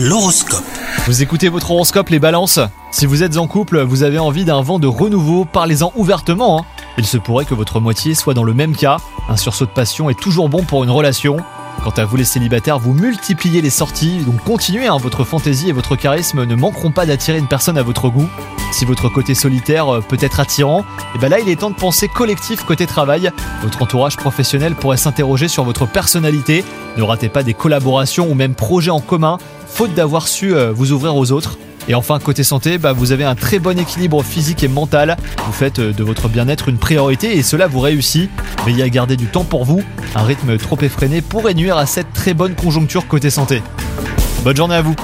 L'horoscope. Vous écoutez votre horoscope les balances? Si vous êtes en couple, vous avez envie d'un vent de renouveau, parlez-en ouvertement. hein. Il se pourrait que votre moitié soit dans le même cas. Un sursaut de passion est toujours bon pour une relation. Quant à vous les célibataires, vous multipliez les sorties, donc continuez, hein, votre fantaisie et votre charisme ne manqueront pas d'attirer une personne à votre goût. Si votre côté solitaire euh, peut être attirant, et ben là il est temps de penser collectif côté travail. Votre entourage professionnel pourrait s'interroger sur votre personnalité. Ne ratez pas des collaborations ou même projets en commun, faute d'avoir su euh, vous ouvrir aux autres. Et enfin, côté santé, bah, vous avez un très bon équilibre physique et mental. Vous faites euh, de votre bien-être une priorité et cela vous réussit. Veillez à garder du temps pour vous. Un rythme trop effréné pourrait nuire à cette très bonne conjoncture côté santé. Bonne journée à vous